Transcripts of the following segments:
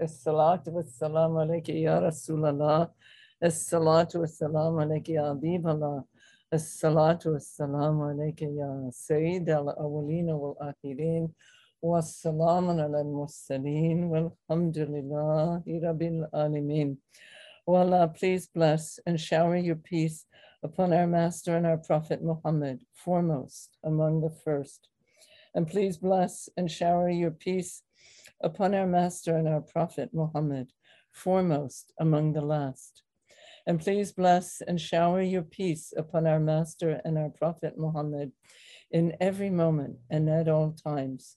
الصلاة والسلام عليك يا رسول الله الصلاة والسلام عليك يا حبيب الله الصلاة والسلام عليك يا سيد الأولين والآخرين والسلام على المرسلين والحمد لله رب العالمين. O Allah, please bless and shower your peace upon our Master and our Prophet Muhammad, foremost among the first. And please bless and shower your peace upon our Master and our Prophet Muhammad, foremost among the last. And please bless and shower your peace upon our Master and our Prophet Muhammad in every moment and at all times.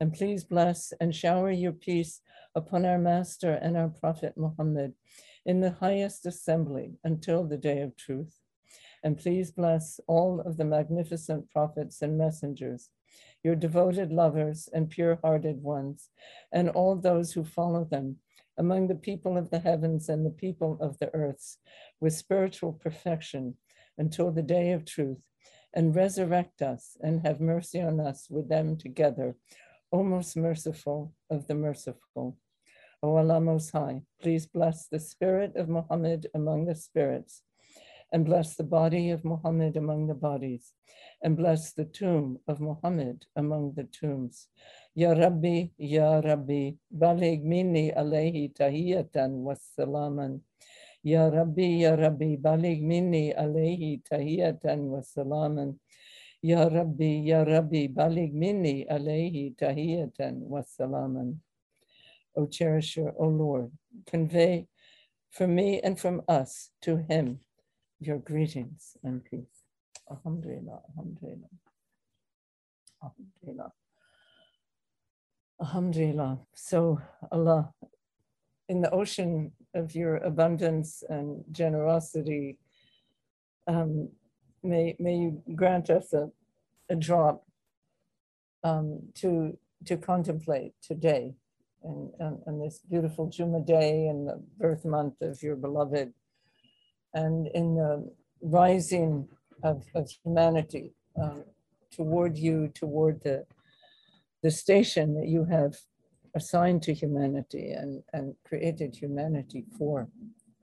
And please bless and shower your peace upon our Master and our Prophet Muhammad in the highest assembly until the day of truth. And please bless all of the magnificent prophets and messengers, your devoted lovers and pure hearted ones, and all those who follow them among the people of the heavens and the people of the earths with spiritual perfection until the day of truth, and resurrect us and have mercy on us with them together, O most merciful of the merciful. O Allah Most High, please bless the spirit of Muhammad among the spirits, and bless the body of Muhammad among the bodies, and bless the tomb of Muhammad among the tombs. Ya Rabbi, Ya Rabbi, balig minni alayhi tahiyatan wassalaman. Ya Rabbi, Ya Rabbi, balig minni alayhi tahiyatan wassalaman. Ya Rabbi, Ya Rabbi, balig minni alayhi tahiyatan wassalaman. O cherisher, O Lord, convey from me and from us to him your greetings and peace. Alhamdulillah, alhamdulillah, alhamdulillah. Alhamdulillah. So, Allah, in the ocean of your abundance and generosity, um, may, may you grant us a, a drop um, to, to contemplate today and, and, and this beautiful Juma day and the birth month of your beloved, and in the rising of, of humanity um, toward you, toward the, the station that you have assigned to humanity and, and created humanity for.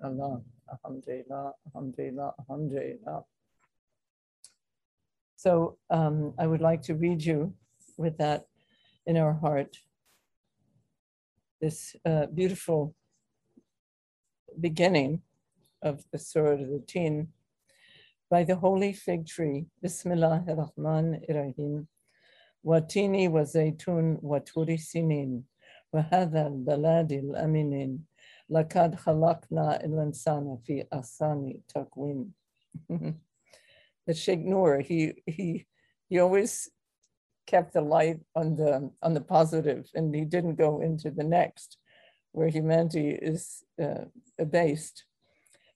Allah, alhamdulillah, alhamdulillah, alhamdulillah. So um, I would like to read you with that in our heart this uh, beautiful beginning of the Surah Al-Tin by the holy fig tree, Bismillah ar-Rahman ar-Rahim, Watini wa zaytun wa turi sinin, wa hadha al-balad al-aminin, lakad khalaqna il-insana fi asani takwin. the Sheikh Nur, he, he, he always kept the light on the on the positive and he didn't go into the next where humanity is uh, abased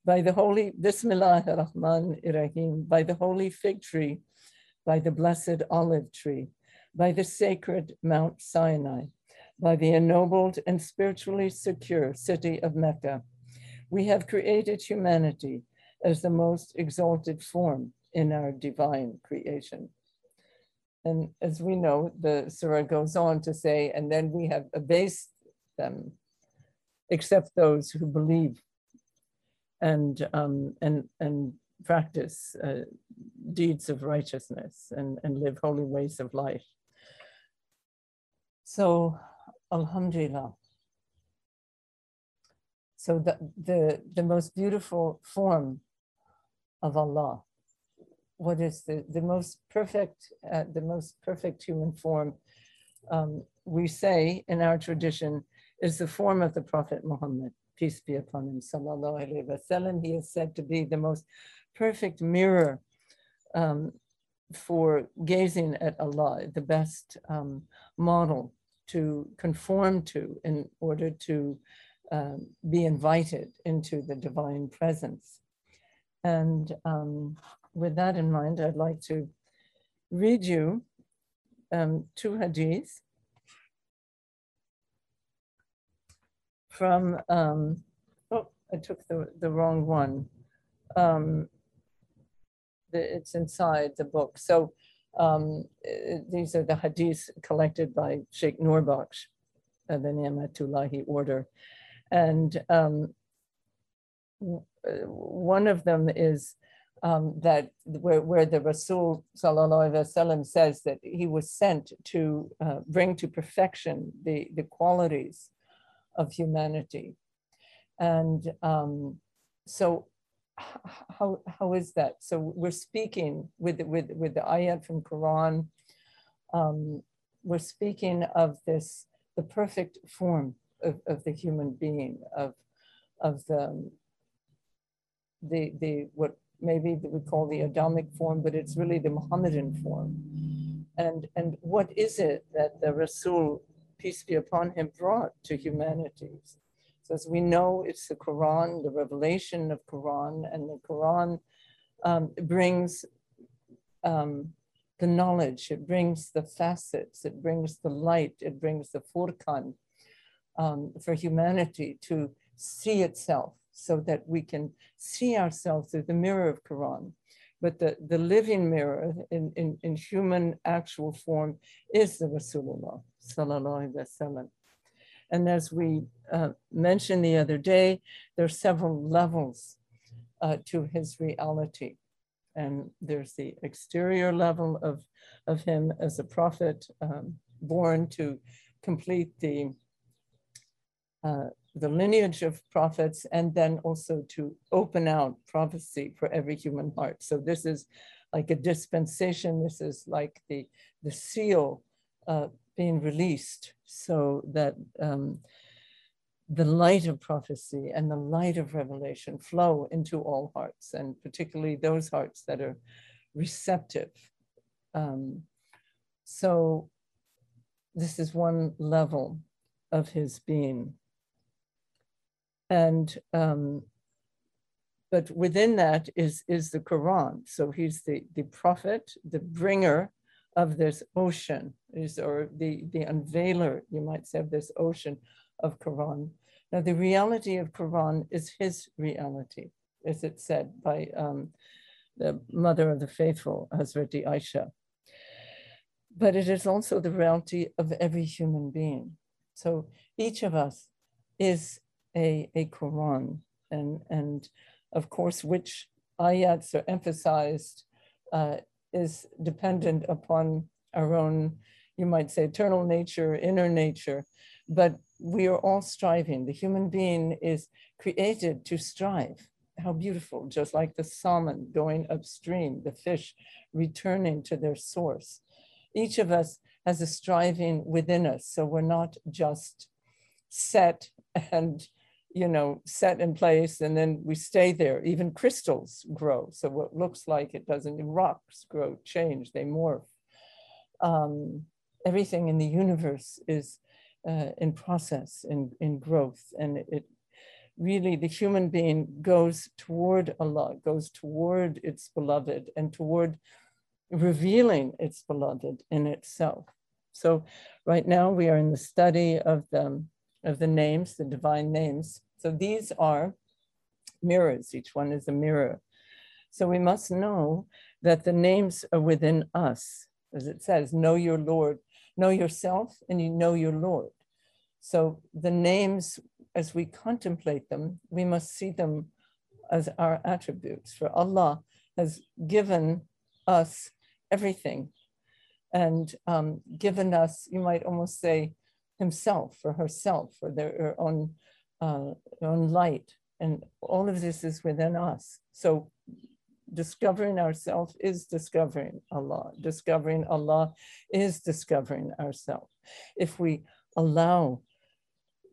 by the holy bismillah ar-rahman rahim by the holy fig tree by the blessed olive tree by the sacred mount sinai by the ennobled and spiritually secure city of mecca we have created humanity as the most exalted form in our divine creation. And as we know, the surah goes on to say, and then we have abased them, except those who believe and um, and and practice uh, deeds of righteousness and, and live holy ways of life. So, Alhamdulillah. So the, the, the most beautiful form of Allah what is the, the most perfect, uh, the most perfect human form, um, we say in our tradition, is the form of the Prophet Muhammad, peace be upon him, sallallahu alaihi wasallam. He is said to be the most perfect mirror um, for gazing at Allah, the best um, model to conform to in order to um, be invited into the divine presence. And um, with that in mind, I'd like to read you um, two hadiths from, um, oh, I took the, the wrong one. Um, the, it's inside the book. So um, these are the hadiths collected by Sheikh Noorbakhsh. uh, the Ni'matullahi order. And um, uh, one of them is um, that where, where the Rasul wasallam says that he was sent to uh, bring to perfection the, the qualities of humanity. And um, so how, how is that? So we're speaking with, with, with the ayat from Quran, um, we're speaking of this, the perfect form of, of the human being, of, of the, the, the, what maybe we call the Adamic form, but it's really the Muhammadan form. And, and what is it that the Rasul, peace be upon him, brought to humanity? So as we know, it's the Quran, the revelation of Quran, and the Quran um, brings um, the knowledge, it brings the facets, it brings the light, it brings the furqan um, for humanity to see itself so that we can see ourselves through the mirror of Quran. But the, the living mirror in, in, in human actual form is the Rasulullah And as we uh, mentioned the other day, there are several levels uh, to his reality. And there's the exterior level of, of him as a prophet um, born to complete the uh, the lineage of prophets and then also to open out prophecy for every human heart. So this is like a dispensation. This is like the, the seal uh, being released so that um, the light of prophecy and the light of revelation flow into all hearts and particularly those hearts that are receptive. Um, so this is one level of his being. And um, but within that is is the Quran. So he's the the prophet, the bringer of this ocean, or the the unveiler, you might say, of this ocean of Quran. Now the reality of Quran is his reality, as it said by um, the mother of the faithful, Hazreti Aisha. But it is also the reality of every human being. So each of us is a, a Quran and, and of course, which ayats are emphasized uh, is dependent upon our own, you might say, eternal nature, inner nature, but we are all striving. The human being is created to strive. How beautiful, just like the salmon going upstream, the fish returning to their source. Each of us has a striving within us, so we're not just set and you know, set in place and then we stay there. Even crystals grow. So what looks like it doesn't, rocks grow, change, they morph. Um, everything in the universe is uh, in process, in, in growth. And it, really, the human being goes toward Allah, goes toward its beloved and toward revealing its beloved in itself. So right now we are in the study of the of the names, the divine names. So these are mirrors, each one is a mirror. So we must know that the names are within us. As it says, know your Lord, know yourself and you know your Lord. So the names, as we contemplate them, we must see them as our attributes. For Allah has given us everything and um, given us, you might almost say, himself or herself or their own, uh, own light. And all of this is within us. So discovering ourselves is discovering Allah. Discovering Allah is discovering ourselves. If we allow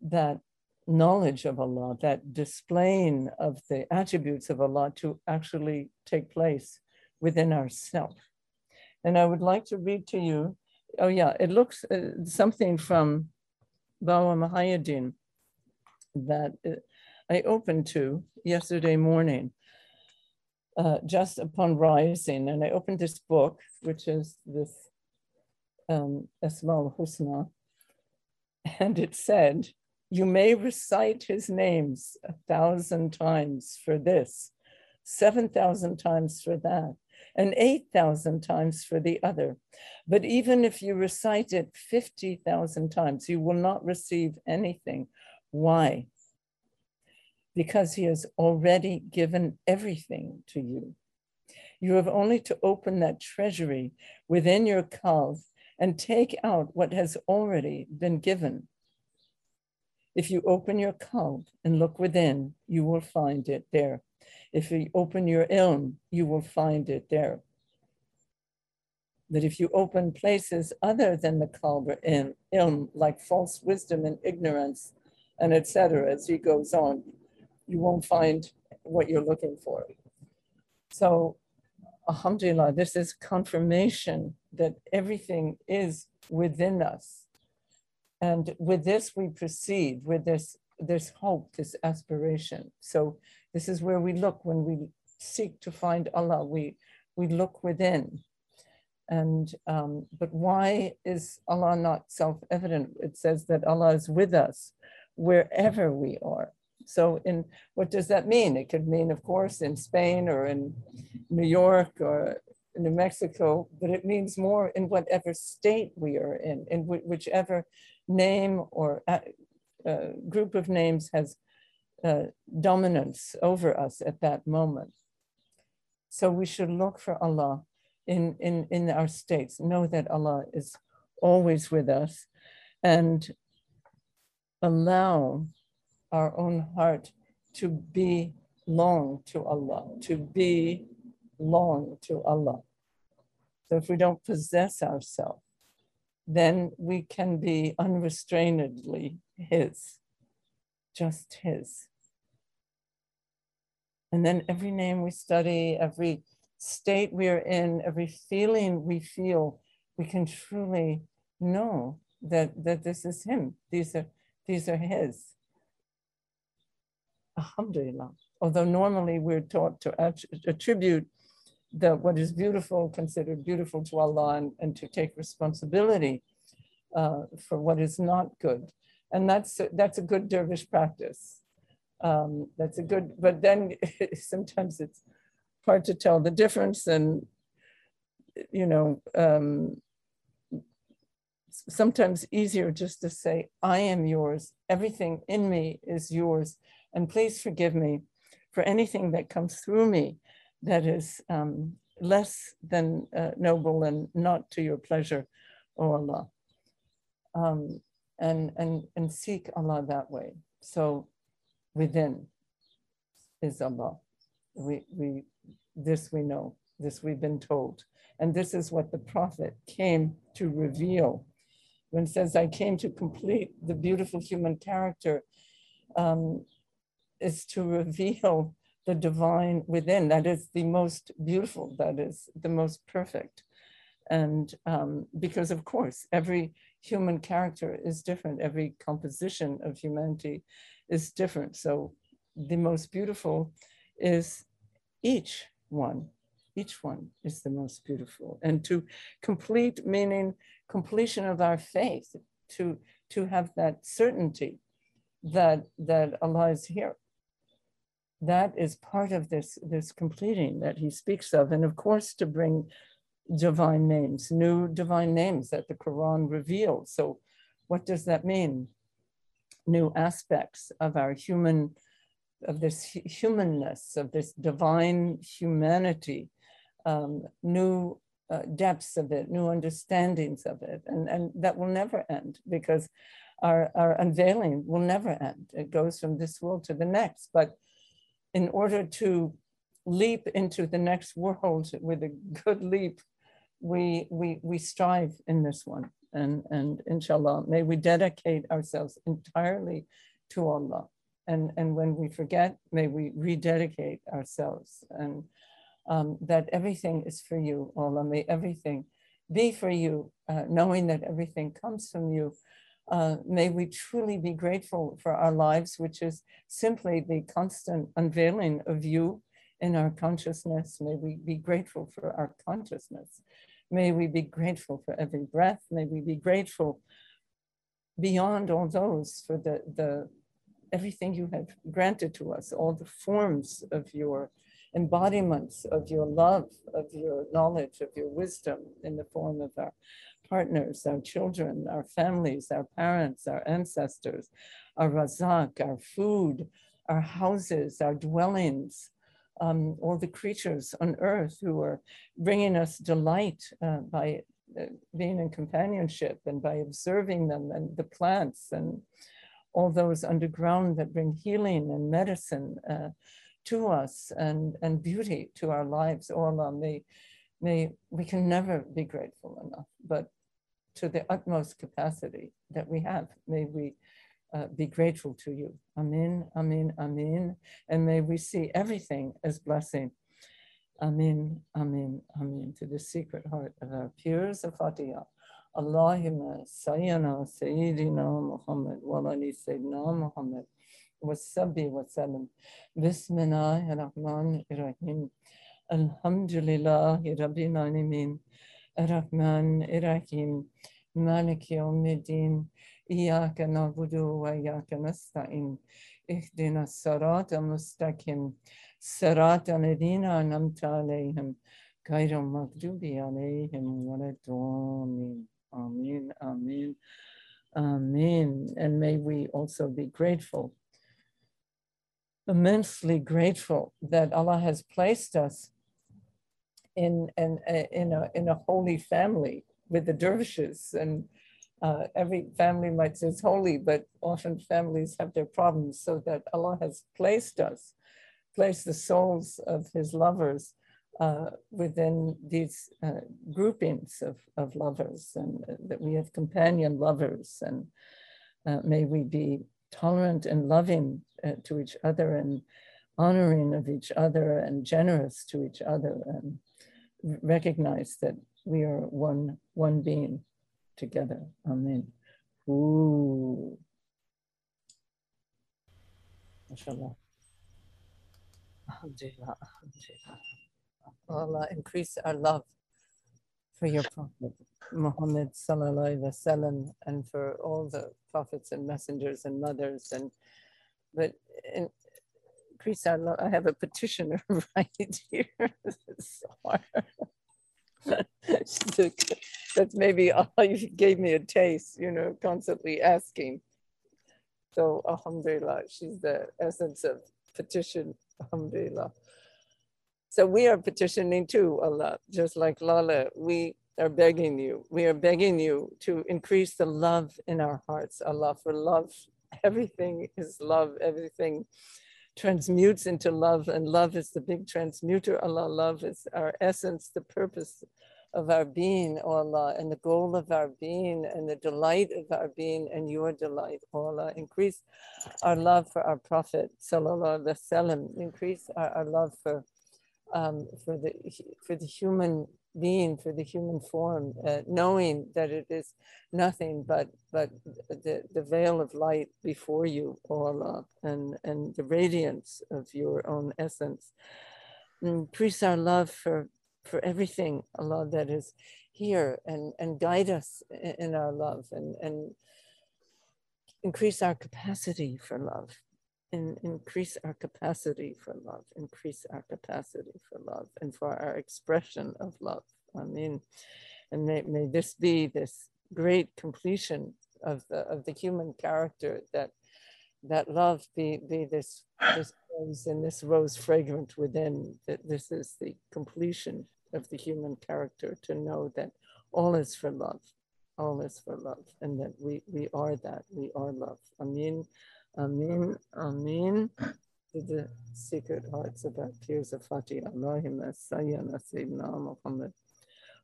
that knowledge of Allah, that displaying of the attributes of Allah to actually take place within ourselves. And I would like to read to you oh yeah, it looks uh, something from Baba Muhaiyaddeen that uh, I opened to yesterday morning, uh, just upon rising, and I opened this book, which is this um, Asmaul Husna, and it said, you may recite his names a thousand times for this, 7,000 times for that, and 8,000 times for the other. But even if you recite it 50,000 times, you will not receive anything. Why? Because he has already given everything to you. You have only to open that treasury within your kalv and take out what has already been given. If you open your kalv and look within, you will find it there. If you open your ilm, you will find it there. That if you open places other than the kalb in ilm, like false wisdom and ignorance, and etc., as he goes on, you won't find what you're looking for. So, alhamdulillah, this is confirmation that everything is within us. And with this, we proceed with this, this hope, this aspiration. So this is where we look when we seek to find Allah. We we look within. And um, but why is Allah not self-evident? It says that Allah is with us wherever we are. So in what does that mean? It could mean, of course, in Spain or in New York or New Mexico, but it means more in whatever state we are in, in whichever name or uh, uh, group of names has uh, dominance over us at that moment. So we should look for Allah in, in, in our states, know that Allah is always with us, and allow our own heart to be long to Allah, to be long to Allah. So if we don't possess ourselves, then we can be unrestrainedly His, just His. And then every name we study, every state we are in, every feeling we feel, we can truly know that, that this is Him. These are, these are His. Alhamdulillah. Although normally we're taught to attribute the what is beautiful, considered beautiful to Allah, and, and to take responsibility uh, for what is not good. And that's that's a good dervish practice. Um, that's a good, but then sometimes it's hard to tell the difference and, you know, um, sometimes easier just to say, I am yours. Everything in me is yours. And please forgive me for anything that comes through me that is um, less than uh, noble and not to your pleasure, O Allah. Um, and, and, and seek Allah that way. So within is Allah. We, we, this we know, this we've been told. And this is what the prophet came to reveal. When it says, I came to complete the beautiful human character, um, is to reveal the divine within. That is the most beautiful, that is the most perfect. And um, because, of course, every human character is different, every composition of humanity is different. So the most beautiful is each one. Each one is the most beautiful. And to complete, meaning completion of our faith, to, to have that certainty that, that Allah is here. That is part of this, this completing that he speaks of. And of course, to bring divine names, new divine names that the Quran reveals. So, what does that mean? New aspects of our human, of this humanness, of this divine humanity, um, new uh, depths of it, new understandings of it. And, and that will never end because our, our unveiling will never end. It goes from this world to the next. But in order to leap into the next world with a good leap, we, we, we strive in this one and, and inshallah, may we dedicate ourselves entirely to Allah. And, and when we forget, may we rededicate ourselves and um, that everything is for you, Allah. May everything be for you, uh, knowing that everything comes from you. Uh, may we truly be grateful for our lives, which is simply the constant unveiling of you in our consciousness. May we be grateful for our consciousness. May we be grateful for every breath. May we be grateful beyond all those for the, the everything you have granted to us, all the forms of your embodiments of your love, of your knowledge, of your wisdom in the form of our partners, our children, our families, our parents, our ancestors, our razak, our food, our houses, our dwellings, um, all the creatures on earth who are bringing us delight uh, by uh, being in companionship and by observing them and the plants and all those underground that bring healing and medicine uh, to us and, and beauty to our lives. Allah, may, may we can never be grateful enough, but to the utmost capacity that we have, may we uh, be grateful to you. Amen, amen, amen. And may we see everything as blessing. Amen, amen, amen. To the secret heart of our peers of Fatiha. Allahumma sayyana sayyidina Muhammad wa ali sayyidina Muhammad wa sabbi wa ar-Rahman ar-Rahim. Alhamdulillah rabbil. Ar-Rahman ar-Rahim. Malik yawmiddin. إياك نعبد وإياك نستعين اهدنا الصراط المستقيم صراط الذين أنعمت عليهم غير المغضوب عليهم ولا الضالين Amen, Amen, Amen. And may we also be grateful, immensely grateful that Allah has placed us in, in, in, a, in a holy family with the dervishes and uh, every family might say it's holy, but often families have their problems so that Allah has placed us, placed the souls of his lovers uh, within these uh, groupings of, of lovers and that we have companion lovers and uh, may we be tolerant and loving uh, to each other and honoring of each other and generous to each other and recognize that we are one, one being together. Amen. Ooh. MashaAllah. Alhamdulillah. Allah increase our love for your Prophet Muhammad sallallahu and for all the prophets and messengers and mothers and but increase our love. I have a petitioner right here. so that's maybe all you gave me a taste, you know, constantly asking. So alhamdulillah, she's the essence of petition, alhamdulillah. So we are petitioning too, Allah, just like Lala, we are begging you, we are begging you to increase the love in our hearts, Allah, for love, everything is love, everything transmutes into love, and love is the big transmuter. Allah, love is our essence, the purpose of our being, O Allah, and the goal of our being, and the delight of our being, and your delight, O Allah. Increase our love for our Prophet, Sallallahu Alaihi Wasallam. Increase our, our love for um, for the for the human being, for the human form, uh, knowing that it is nothing but but the, the veil of light before you, Allah, and, and the radiance of your own essence. Increase our love for, for everything, Allah, that is here and, and guide us in our love and, and increase our capacity for love and increase our capacity for love, increase our capacity for love and for our expression of love. I mean, and may, may this be this great completion of the of the human character that that love be be this this rose and this rose fragrant within that this is the completion of the human character to know that all is for love all is for love and that we we are that we are love i mean Amin, Amin. To the secret hearts of that tears of Fatih, Allahumma Sayyana Sayyidina Muhammad.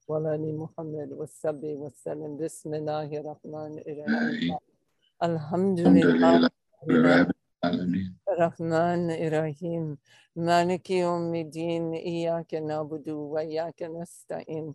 Walani Muhammad was Sabi was Salam. Bismillahir Rahman Irahim. Alhamdulillah. Rahman Irahim. Maliki Ummidin. Iyaka Nabudu. Wa Iyaka Nasta'in.